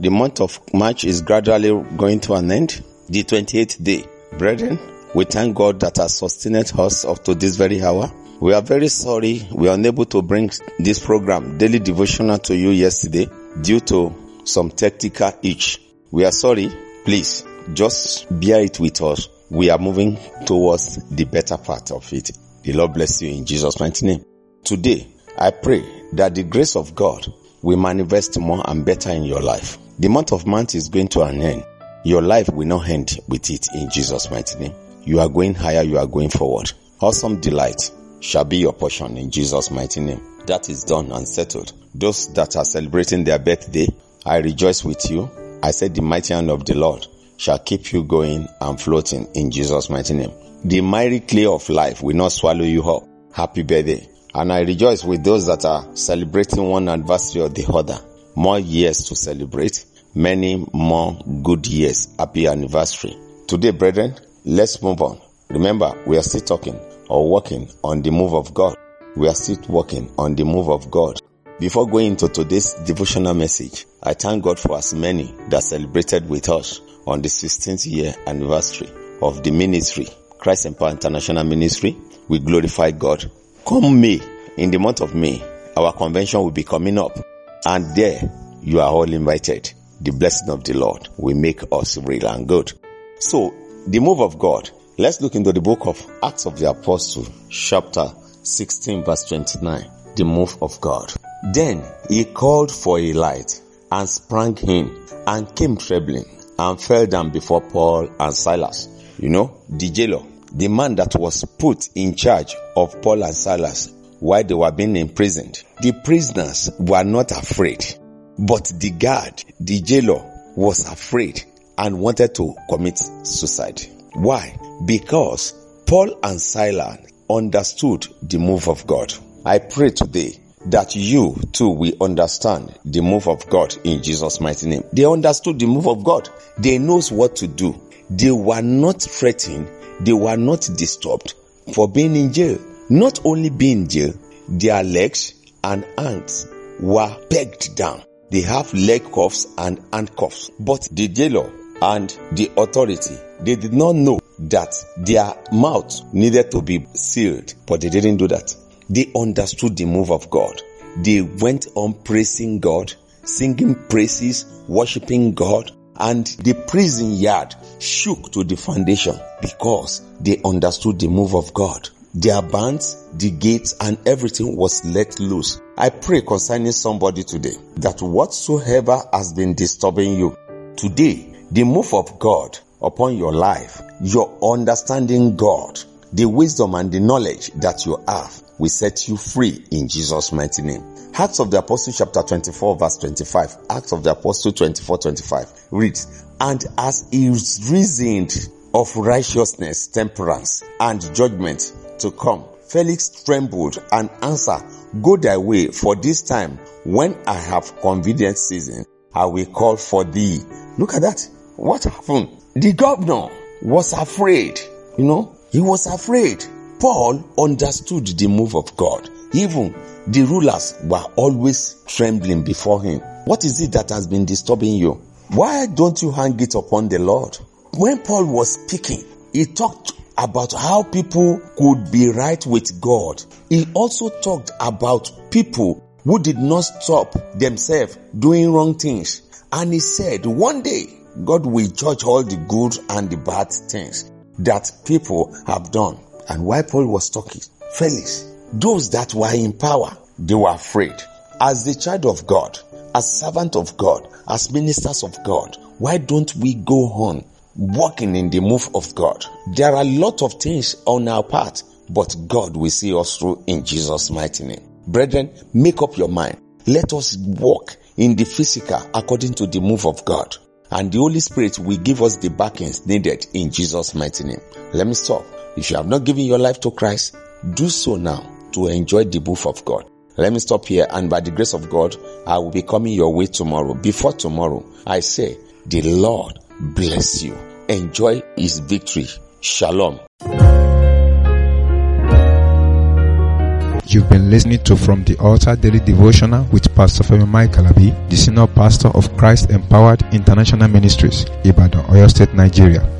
The month of March is gradually going to an end. The 28th day. Brethren, we thank God that has sustained us up to this very hour. We are very sorry we are unable to bring this program, daily devotional to you yesterday due to some technical itch. We are sorry. Please just bear it with us. We are moving towards the better part of it. The Lord bless you in Jesus' mighty name. Today, I pray that the grace of God will manifest more and better in your life. The month of March is going to an end. Your life will not end with it in Jesus' mighty name. You are going higher, you are going forward. Awesome delight shall be your portion in Jesus' mighty name. That is done and settled. Those that are celebrating their birthday, I rejoice with you. I said the mighty hand of the Lord shall keep you going and floating in Jesus' mighty name. The mighty clay of life will not swallow you up. Happy birthday. And I rejoice with those that are celebrating one anniversary or the other. More years to celebrate. Many more good years. Happy anniversary. Today, brethren, let's move on. Remember, we are still talking or working on the move of God. We are still working on the move of God. Before going into today's devotional message, I thank God for as many that celebrated with us on the 16th year anniversary of the ministry, Christ Empower International Ministry. We glorify God. Come May, in the month of May, our convention will be coming up and there you are all invited. The blessing of the Lord will make us real and good. So, the move of God. Let's look into the book of Acts of the Apostle, chapter 16 verse 29. The move of God. Then he called for a light and sprang in and came trembling and fell down before Paul and Silas. You know, the jailer, the man that was put in charge of Paul and Silas while they were being imprisoned. The prisoners were not afraid, but the guard, the jailer, was afraid and wanted to commit suicide. Why? Because Paul and Silas understood the move of God. I pray today that you too will understand the move of God in Jesus' mighty name. They understood the move of God. They knows what to do. They were not threatened. They were not disturbed for being in jail. Not only being in jail, their legs and hands were pegged down. They have leg cuffs and handcuffs. But the jailer and the authority, they did not know that their mouth needed to be sealed, but they didn't do that. They understood the move of God. They went on praising God, singing praises, worshiping God, and the prison yard shook to the foundation because they understood the move of God. Their bands, the gates, and everything was let loose. I pray concerning somebody today that whatsoever has been disturbing you, today, the move of God upon your life, your understanding God, the wisdom and the knowledge that you have will set you free in Jesus' mighty name. Acts of the Apostle chapter 24 verse 25. Acts of the Apostle 24 25 reads, And as he reasoned of righteousness, temperance, and judgment to come, Felix trembled and answered, Go thy way, for this time, when I have convenient season, I will call for thee. Look at that. What happened? The governor was afraid. You know, he was afraid. Paul understood the move of God. Even the rulers were always trembling before him. What is it that has been disturbing you? Why don't you hang it upon the Lord? When Paul was speaking, he talked about how people could be right with God. He also talked about people who did not stop themselves doing wrong things. And he said, one day God will judge all the good and the bad things that people have done. And while Paul was talking, Felix, those that were in power, they were afraid. As the child of God, as servant of God, as ministers of God, why don't we go on walking in the move of God? There are a lot of things on our part, but God will see us through in Jesus' mighty name. Brethren, make up your mind. Let us walk in the physical according to the move of God. and the Holy Spirit will give us the backings needed in Jesus' mighty name. Let me stop. If you have not given your life to Christ, do so now to enjoy the move of God. Let me stop here and by the grace of God, I will be coming your way tomorrow. Before tomorrow, I say, the Lord bless you. Enjoy his victory. Shalom. You've been listening to From the Altar Daily Devotional with Pastor Femi Mike Alabi, the Senior Pastor of Christ Empowered International Ministries, Ibadan, Oyo State, Nigeria.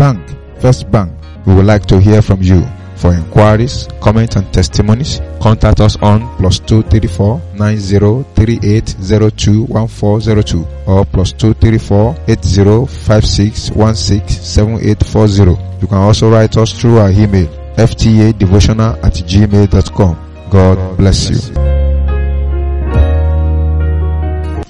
Bank First Bank. We would like to hear from you. For inquiries, comments and testimonies, contact us on plus 234 9038021402 or plus 234 8056167840. You can also write us through our email fta devotional at gmail.com. God bless you.